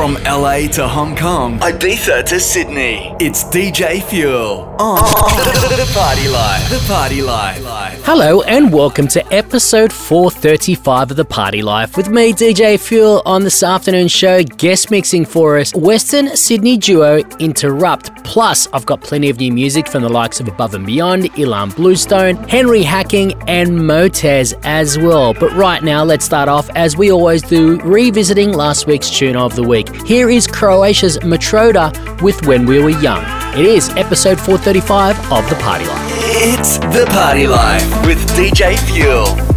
From LA to Hong Kong, Ibiza to Sydney, it's DJ Fuel on oh, oh, oh. the Party Life. The Party Life. Hello and welcome to episode 435 of The Party Life with me, DJ Fuel, on this afternoon show, guest mixing for us Western Sydney duo Interupt. Plus, I've got plenty of new music from the likes of Above and Beyond, Ilan Bluestone, Henry Hacking, and Motez as well. But right now, let's start off as we always do, revisiting last week's tune of the week. Here is Croatia's Matroda with When We Were Young. It is episode 435 of The Party Life. It's The Party Life with DJ Fuel.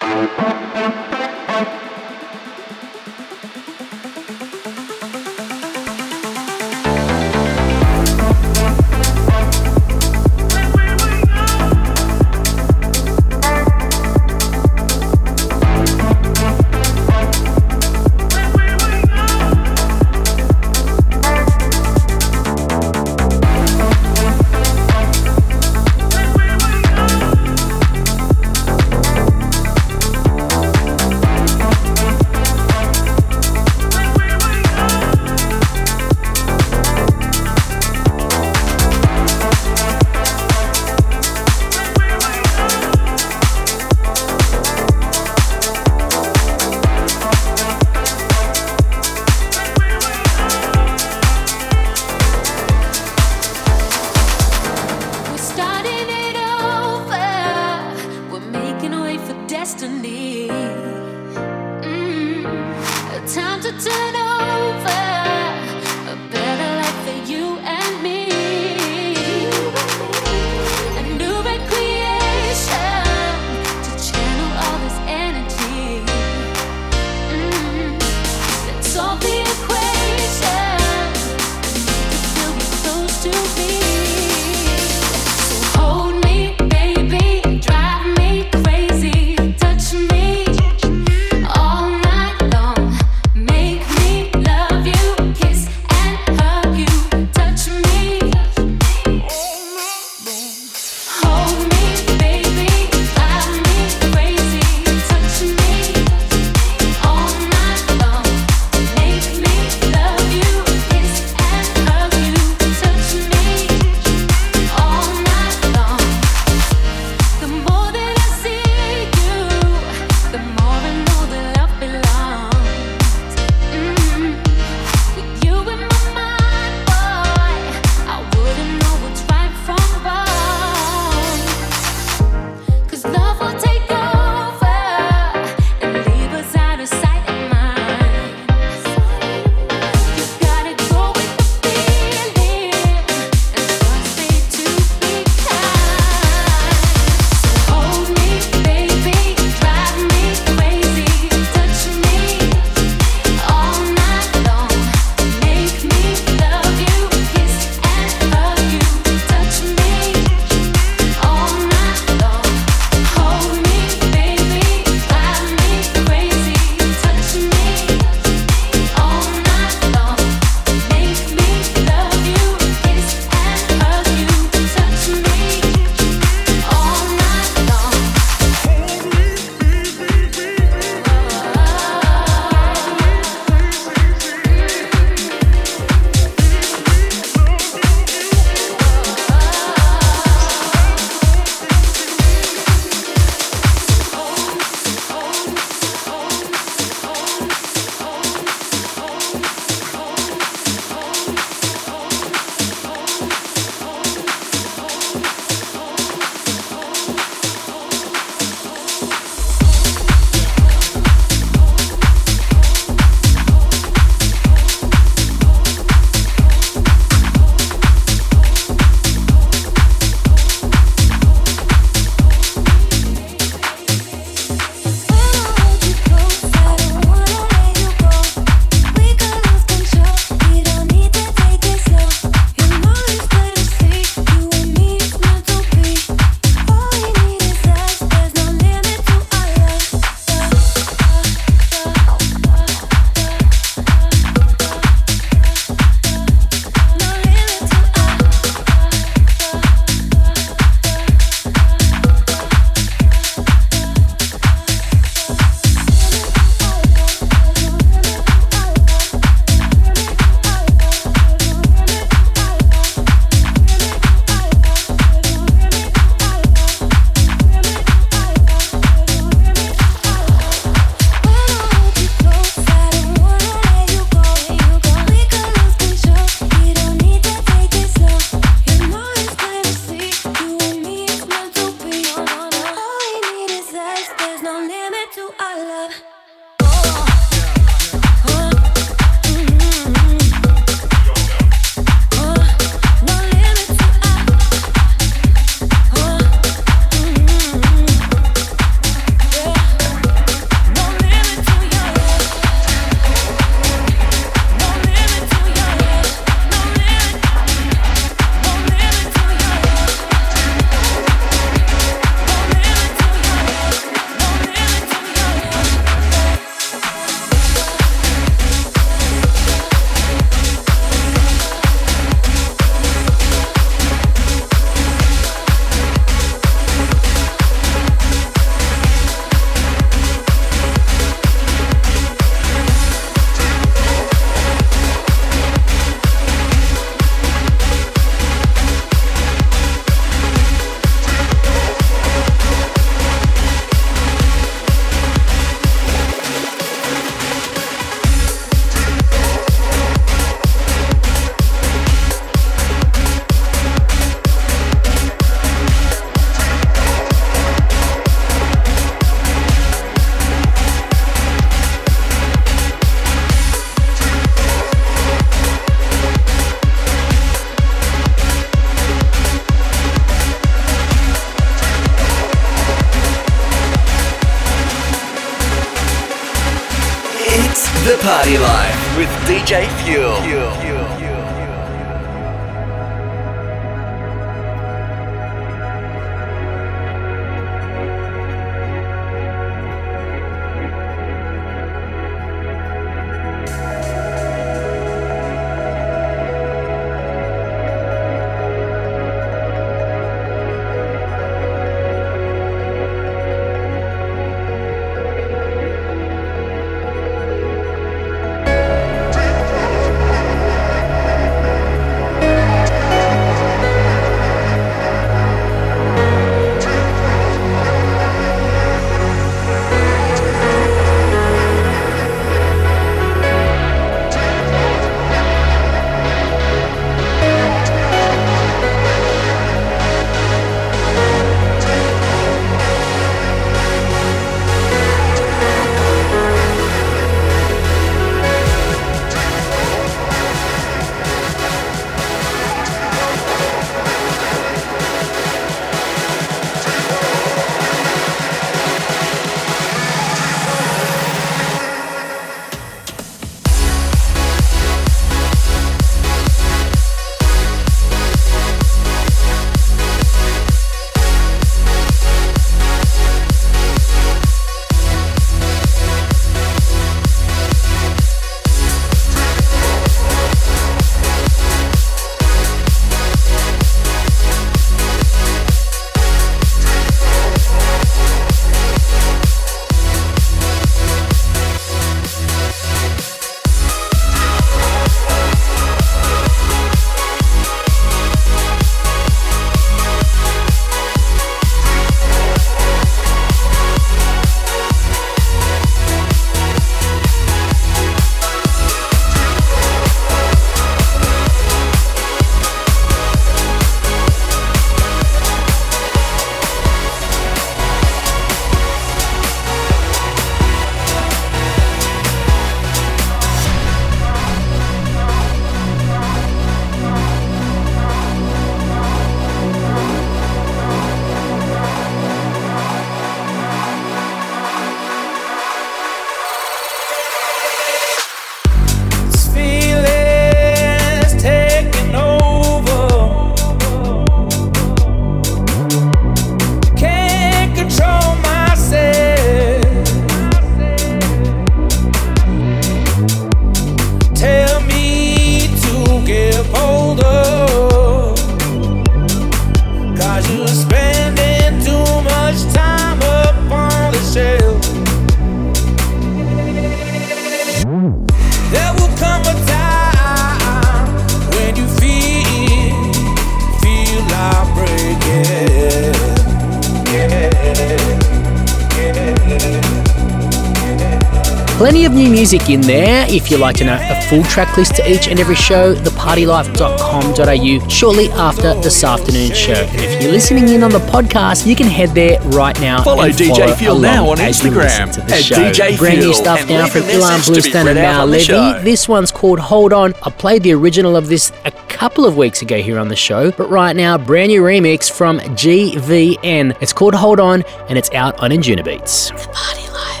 Plenty of new music in there. If you'd like to know a full track list to each and every show, thepartylife.com.au shortly after this afternoon show. And if you're listening in on the podcast, you can head there right now. Follow DJ Fuel now on Instagram at show. DJ Brand new stuff now from Ilan Bluestone and Maor Levi. This one's called Hold On. I played the original of this a couple of weeks ago here on the show, but right now, brand new remix from GVN. It's called Hold On and it's out on Anjunabeats. Beats. the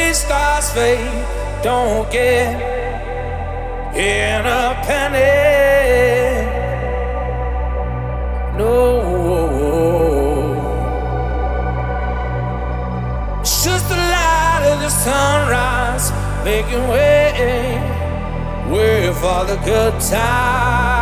fade, stars fade, don't get in a panic. No, it's just the light of the sunrise making way, way for the good times.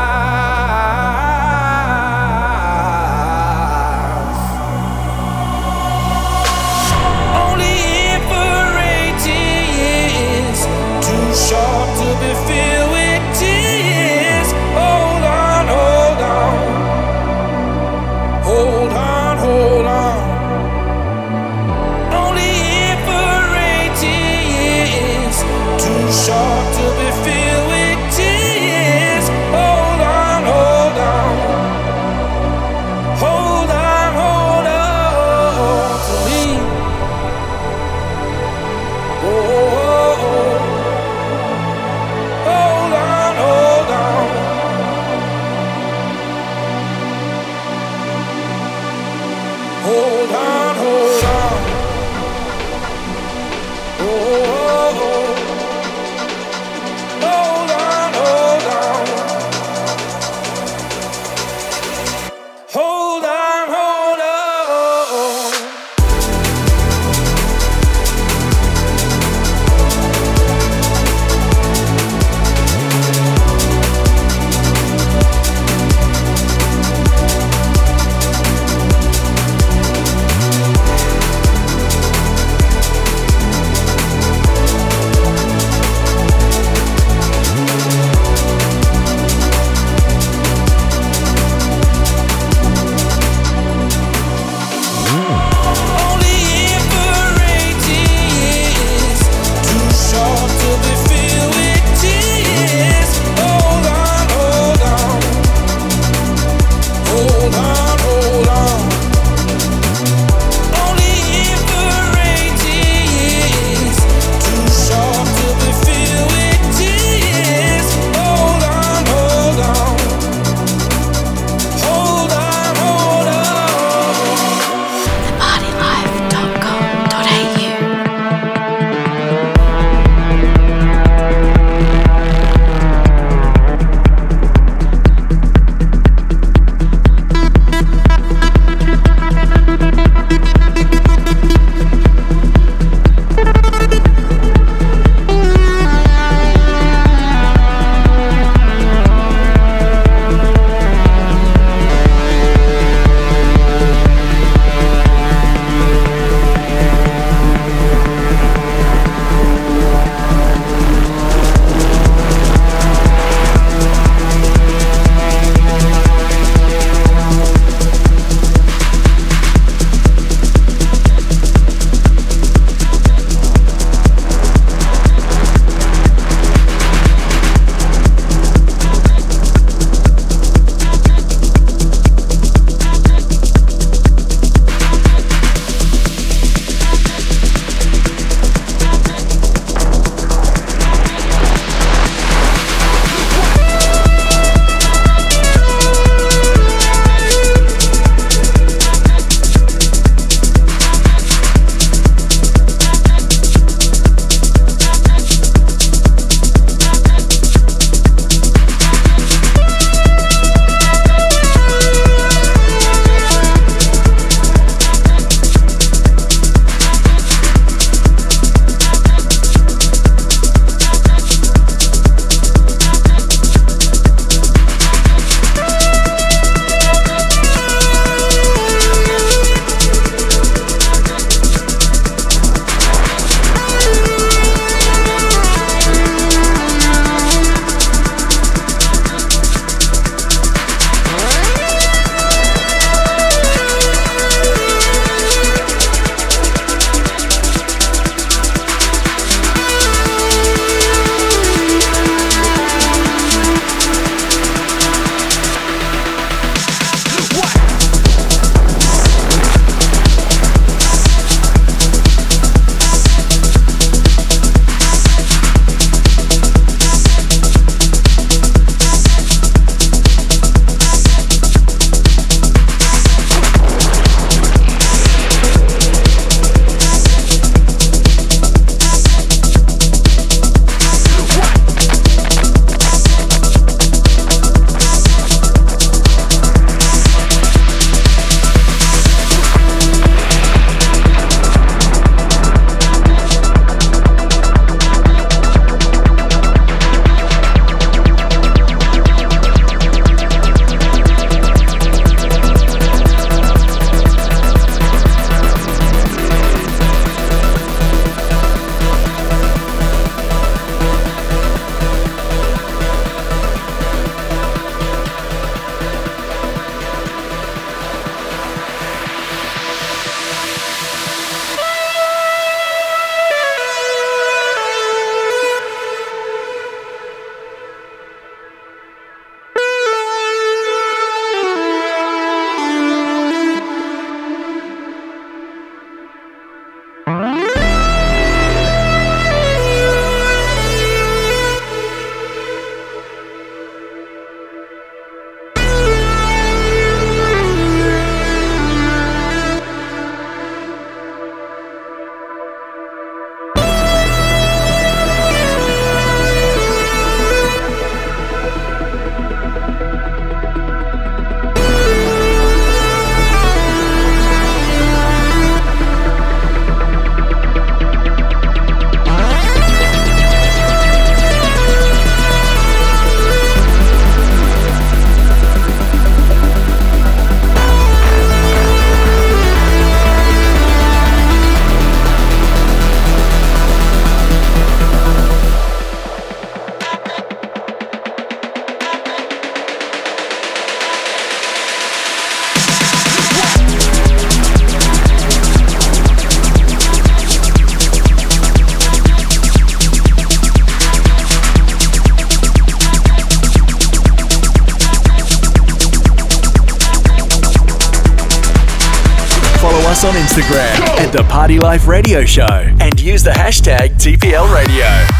Instagram at The Party Life Radio Show and use the hashtag TPL Radio.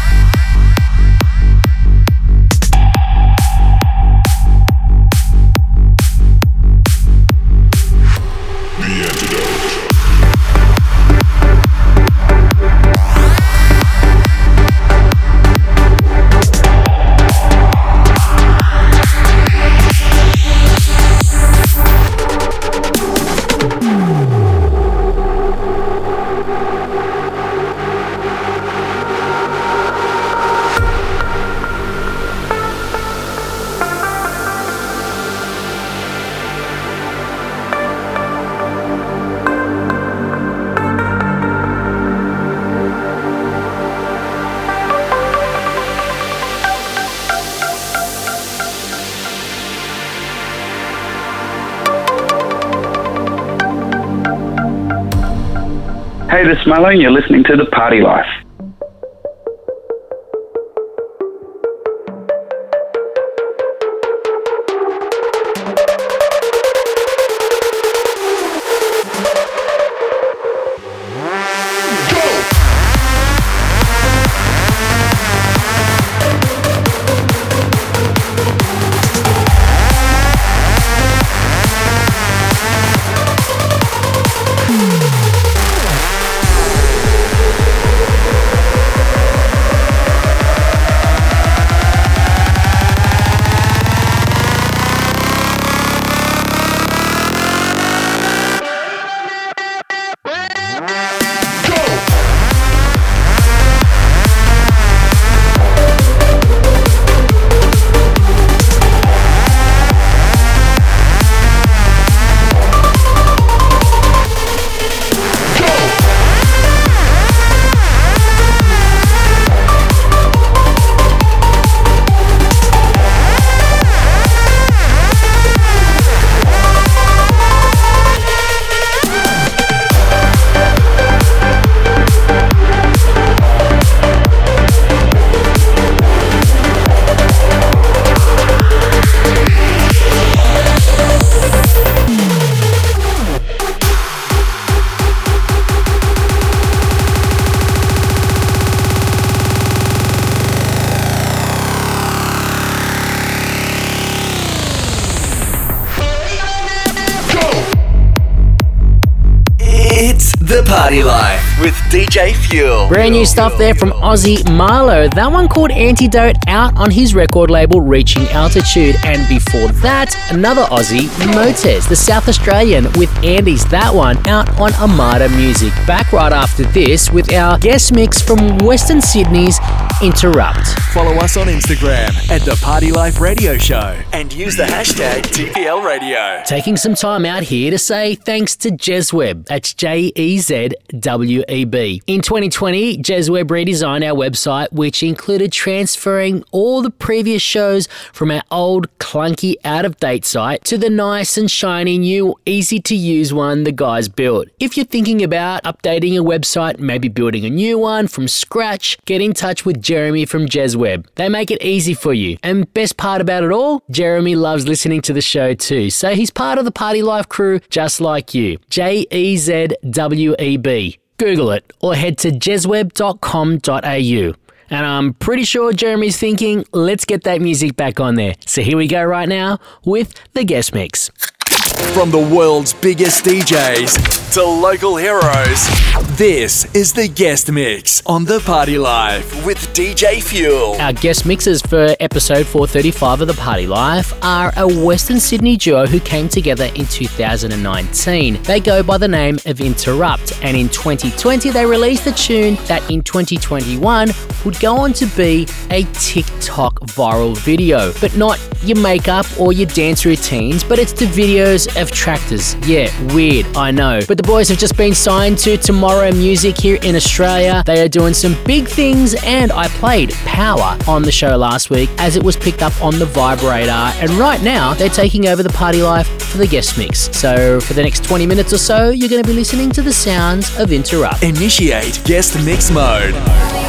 Marlo, and you're listening to The Party Life. DJ Fuel. Brand new stuff there from Aussie Marlo. That one called Antidote out on his record label Reaching Altitude. And before that, another Aussie, Motez, the South Australian with Andy's That One out on Armada Music. Back right after this with our guest mix from Western Sydney's Interupt. Follow us on Instagram at The Party Life Radio Show and use the hashtag TPL Radio. Taking some time out here to say thanks to Jezweb. That's J E Z W E B. In 2020, Jezweb redesigned our website, which included transferring all the previous shows from our old, clunky, out of date site to the nice and shiny new, easy to use one the guys built. If you're thinking about updating a website, maybe building a new one from scratch, get in touch with Jeremy from Jezweb. They make it easy for you. And best part about it all, Jeremy loves listening to the show too. So he's part of the Party Life crew just like you. J E Z W E B. Google it or head to jezweb.com.au. And I'm pretty sure Jeremy's thinking, let's get that music back on there. So here we go right now with the guest mix. From the world's biggest DJs to local heroes, this is the guest mix on The Party Life with DJ Fuel. Our guest mixers for episode 435 of The Party Life are a Western Sydney duo who came together in 2019. They go by the name of Interupt, and in 2020 they released a tune that in 2021 would go on to be a TikTok viral video. But not your makeup or your dance routines, but it's the videos of tractors. Yeah, weird, I know. But the boys have just been signed to Tomorrow Music here in Australia. They are doing some big things, and I played Power on the show last week as it was picked up on the Vibrator. And right now, they're taking over the party life for the guest mix. So for the next 20 minutes or so, you're going to be listening to the sounds of Interupt. Initiate guest mix mode.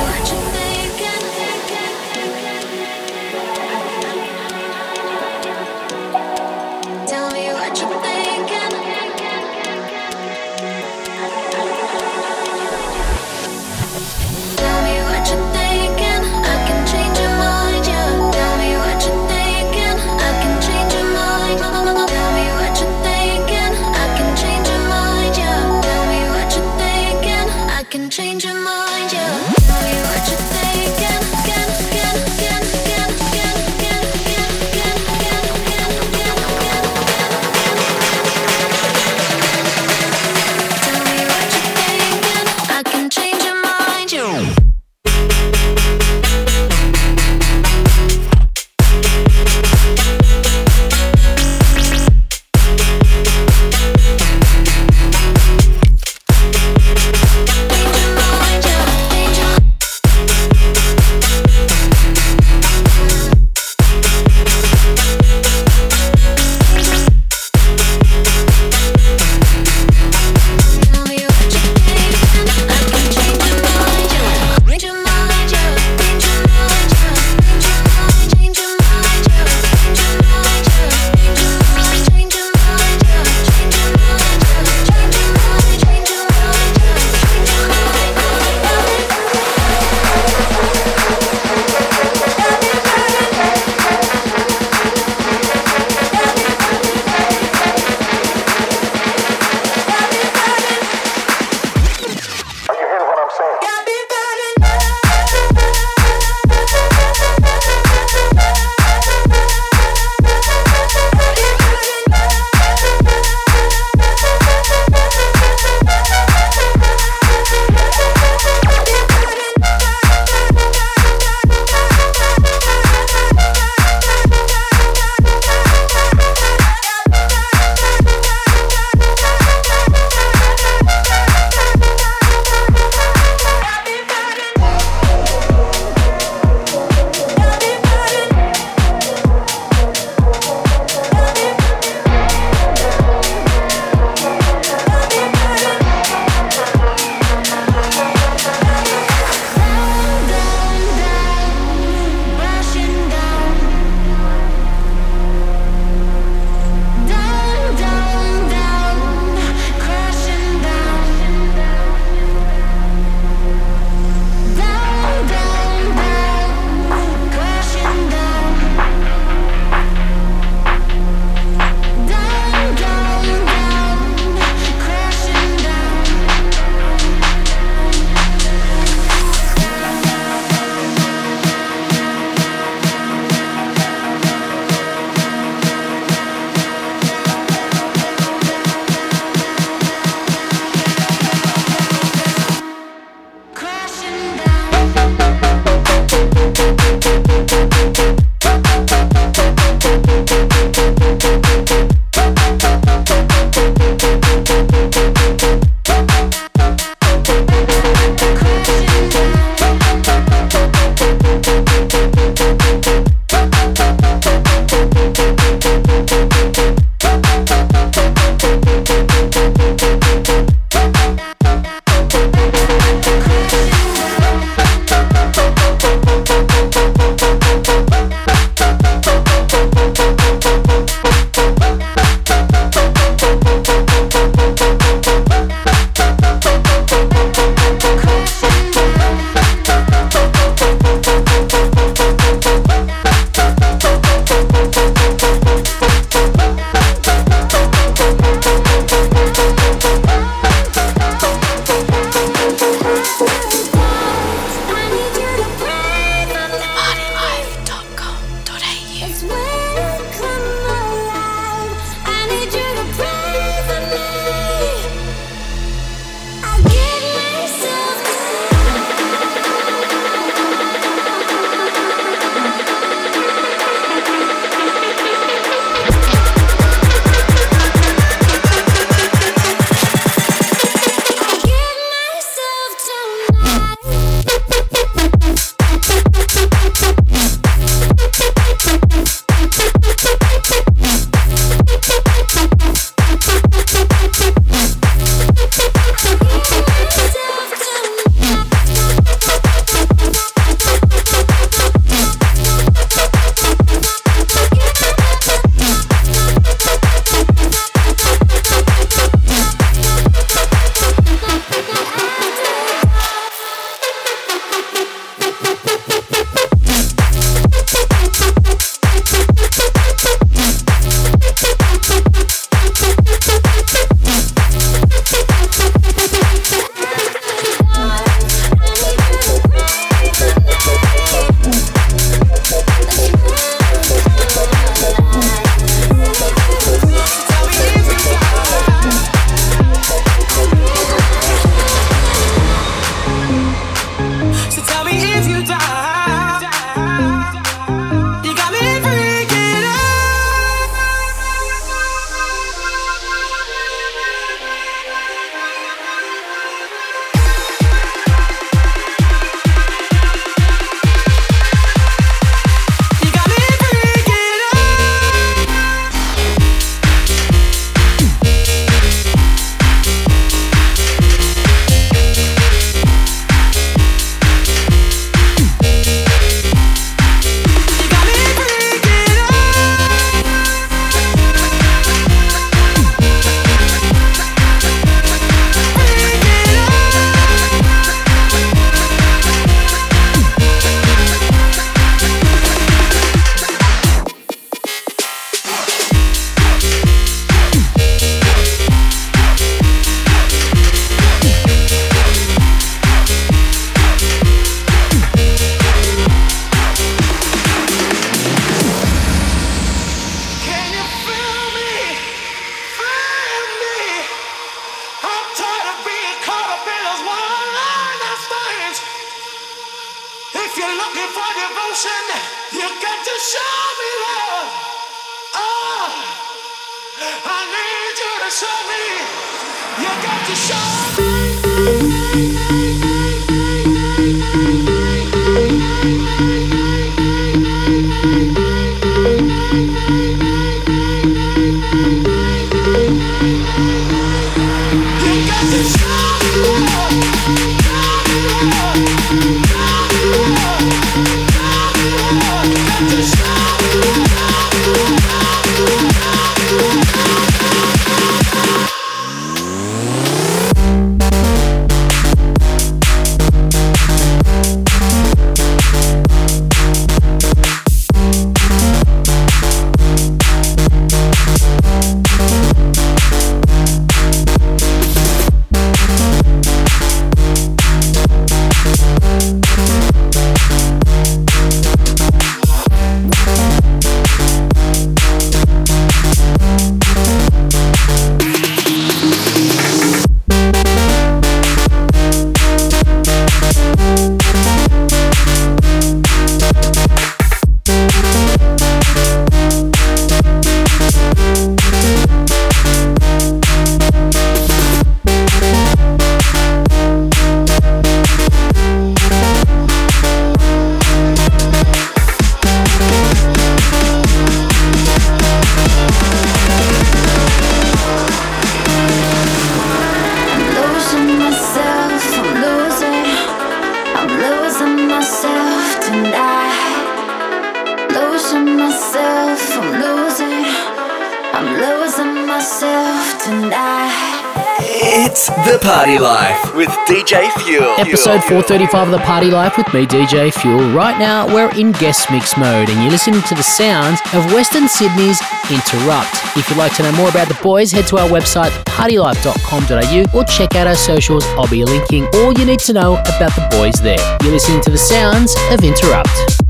Episode 435 of the Party Life with me, DJ Fuel. Right now, we're in guest mix mode, and you're listening to the sounds of Western Sydney's Interupt. If you'd like to know more about the boys, head to our website, partylife.com.au, or check out our socials. I'll be linking all you need to know about the boys there. You're listening to the sounds of Interupt.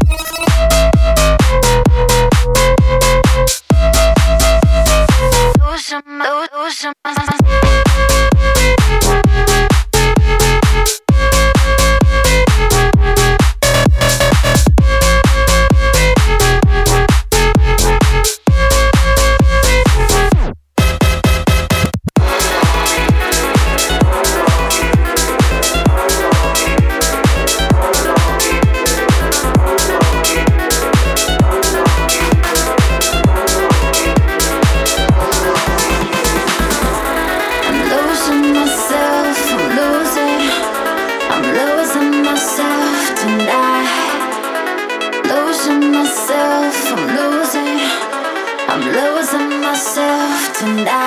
I'm losing myself tonight.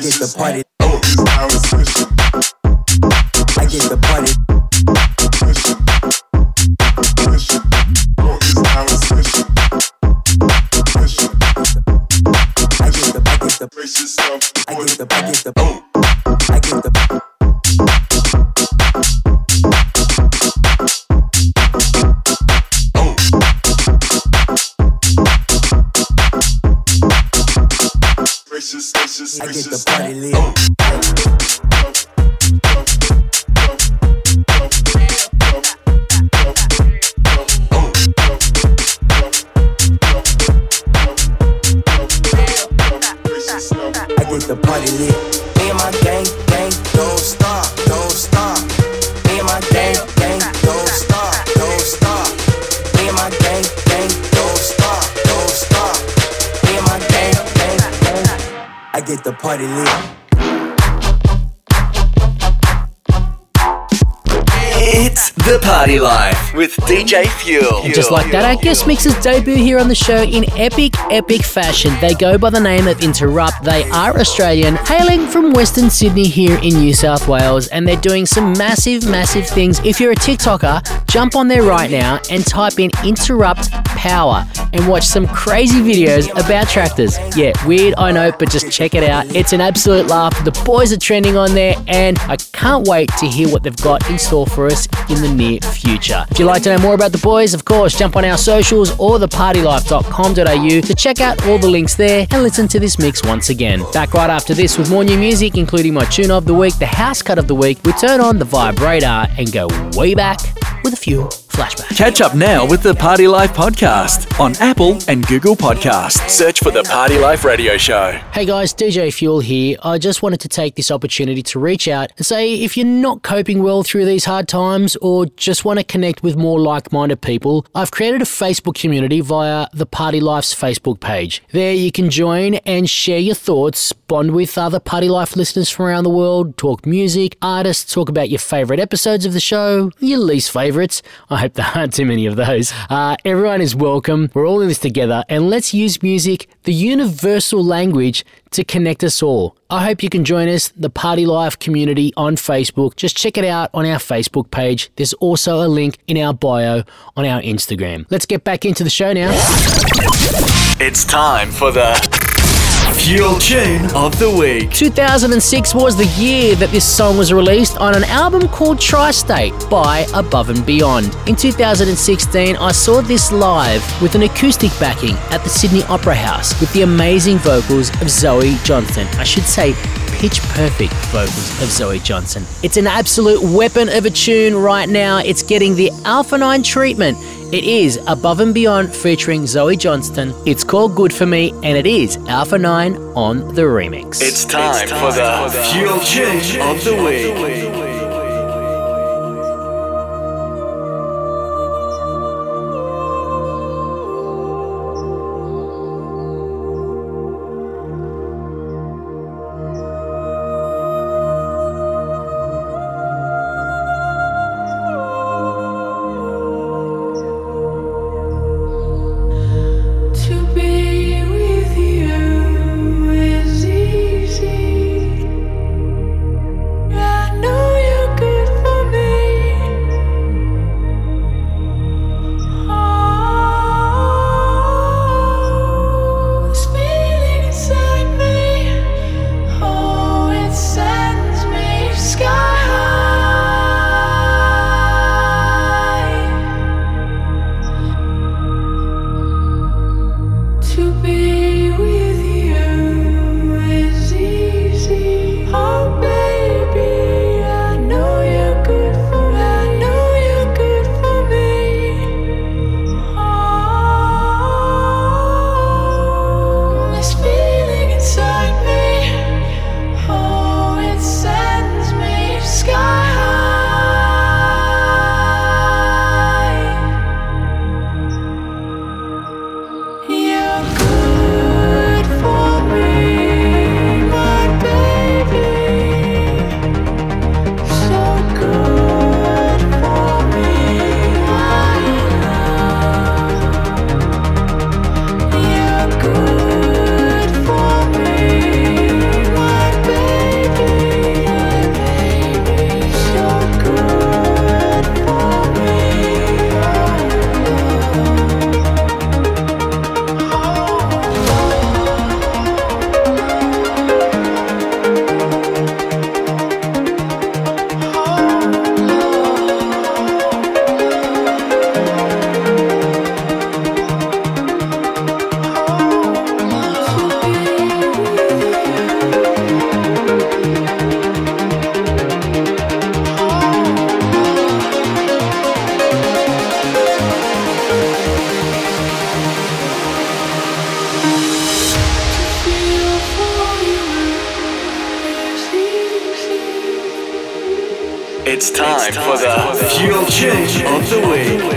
DJ just like that, our guest mixers debut here on the show in epic, epic fashion. They go by the name of Interupt. They are Australian, hailing from Western Sydney here in New South Wales, and they're doing some massive, massive things. If you're a TikToker, jump on there right now and type in Interupt Power and watch some crazy videos about tractors. Yeah, weird, I know, but just check it out. It's an absolute laugh. The boys are trending on there, and I can't wait to hear what they've got in store for us in the near future. If you'd like to know more about the boys, of course, jump on our socials or thepartylife.com.au to check out all the links there and listen to this mix once again. Back right after this with more new music, including my tune of the week, the house cut of the week. We turn on the vibrator and go way back with a few flashbacks. Catch up now with the Party Life podcast on Apple and Google Podcasts. Search for the Party Life Radio Show. Hey guys, DJ Fuel here. I just wanted to take this opportunity to reach out and say if you're not coping well through these hard times or just want to connect with more like minded people, I've created a Facebook community via the Party Life's Facebook page. There you can join and share your thoughts, bond with other Party Life listeners from around the world, talk music, artists, talk about your favourite episodes of the show, your least favourites. I hope there aren't too many of those. Uh, everyone is welcome. We're all in this together, and let's use music, the universal language, to connect us all. I hope you can join us, the Party Life community on Facebook. Just check it out on our Facebook page. There's also a link in our bio on our Instagram. Let's get back into the show now. It's time for the Fuel Tune of the Week. 2006 was the year that this song was released on an album called Tri State by Above and Beyond. In 2016, I saw this live with an acoustic backing at the Sydney Opera House with the amazing vocals of Zoe Johnston. I should say, pitch perfect vocals of Zoe Johnston. It's an absolute weapon of a tune right now. It's getting the Alpha 9 treatment. It is Above and Beyond featuring Zoe Johnston. It's called Good For Me, and it is Alpha 9 on the remix. It's time, it's time for, the for the Fuel Tune of the Week. Tune of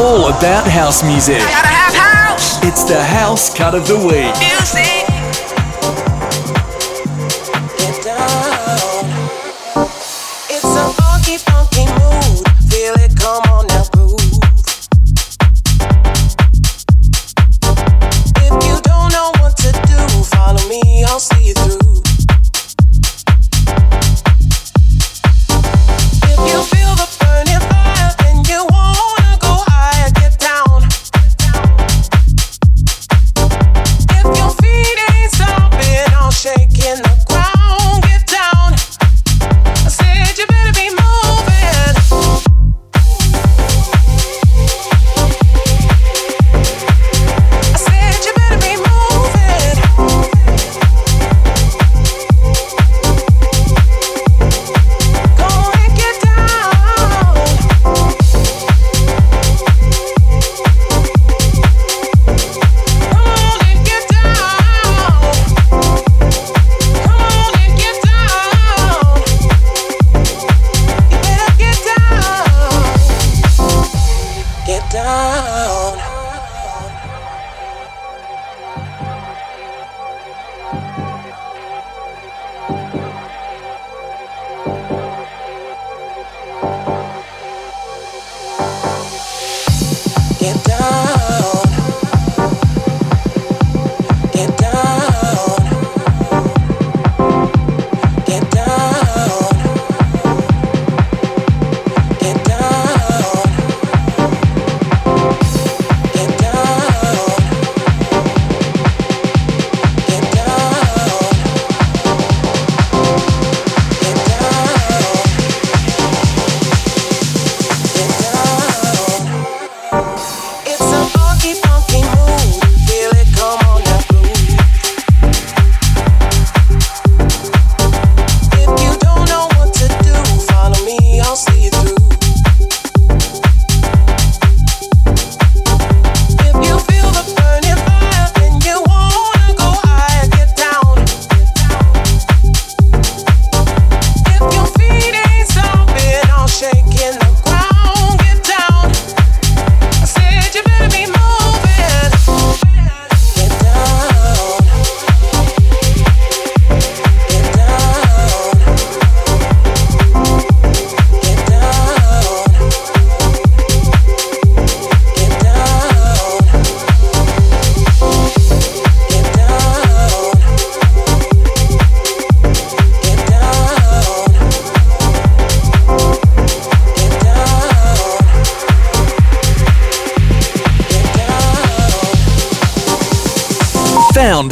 all about house music. It's the house cut of the week. Music.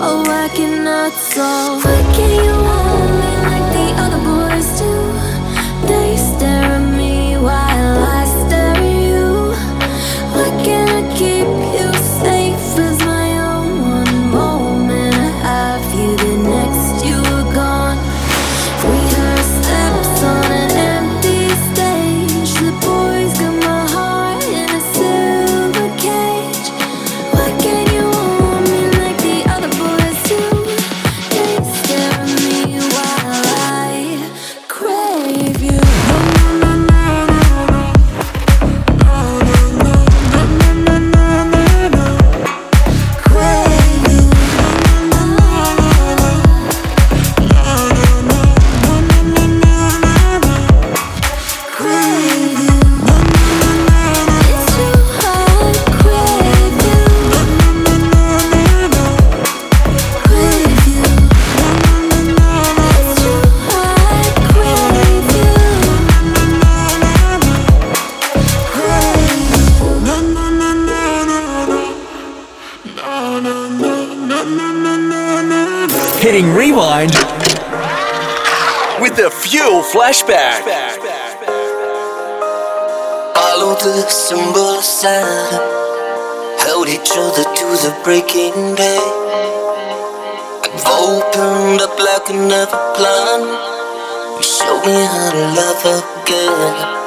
Oh, working cannot so. What can you want? Flashback. Follow the symbol of sound. Held each other to the breaking day. I've opened up like I never planned. You showed me how to love again.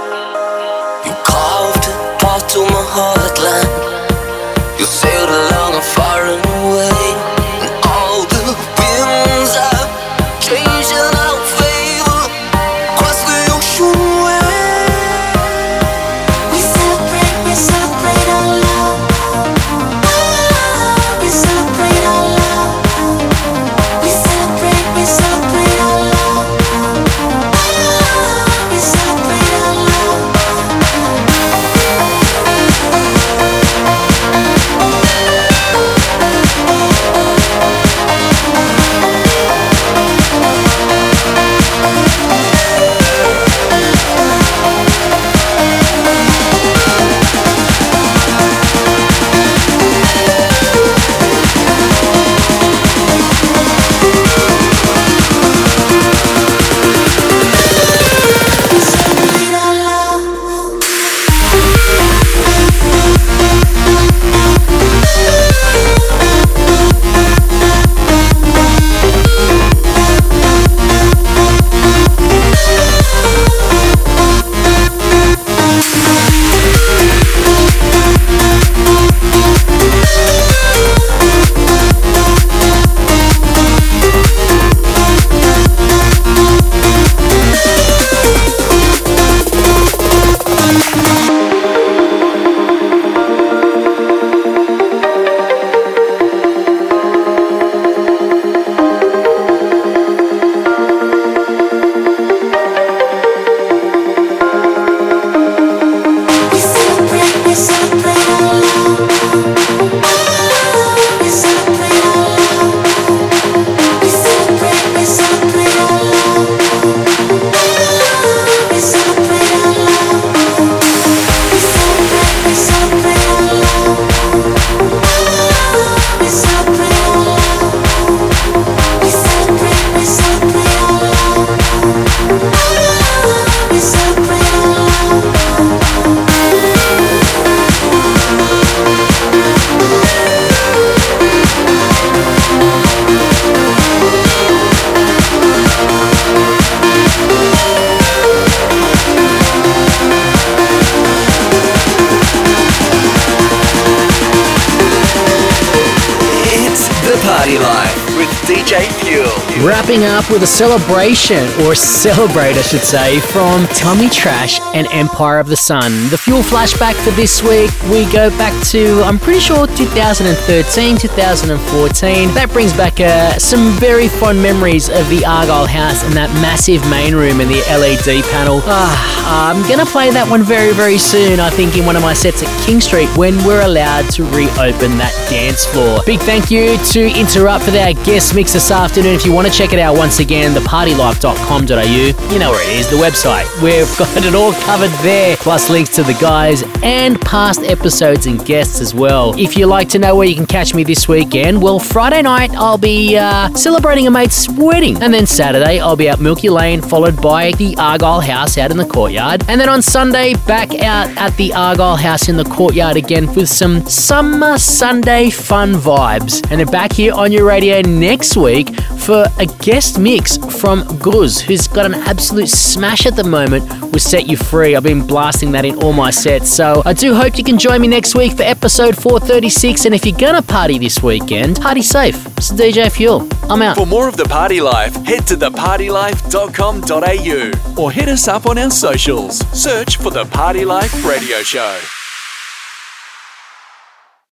Wrapping up with a celebration, or celebrate, I should say, from Tommy Trash and Empire of the Sun. The Fuel flashback for this week, we go back to, I'm pretty sure, 2013, 2014. That brings back uh, some very fond memories of the Argyle House and that massive main room and the LED panel. Ah, I'm gonna play that one very, very soon, I think, in one of my sets at King Street when we're allowed to reopen that dance floor. Big thank you to Interupt for their guest mix this afternoon. If you want to check it out once again, thepartylife.com.au. You know where it is, the website. We've got it all covered there, plus links to the guys and past episodes and guests as well. If you'd like to know where you can catch me this weekend, well, Friday night I'll be uh, celebrating a mate's wedding, and then Saturday I'll be at Milky Lane, followed by the Argyle House out in the courtyard, and then on Sunday back out at the Argyle House in the courtyard again with some summer Sunday fun vibes. And then back here on your radio next week for a guest mix from Guz, who's got an absolute smash at the moment with Set You Free. I've been blasting that in all my sets, so I do hope you can join me next week for episode 436. And if you're gonna party this weekend, party safe. It's DJ Fuel. I'm out. For more of The Party Life, head to thepartylife.com.au or hit us up on our socials. Search for The Party Life Radio Show.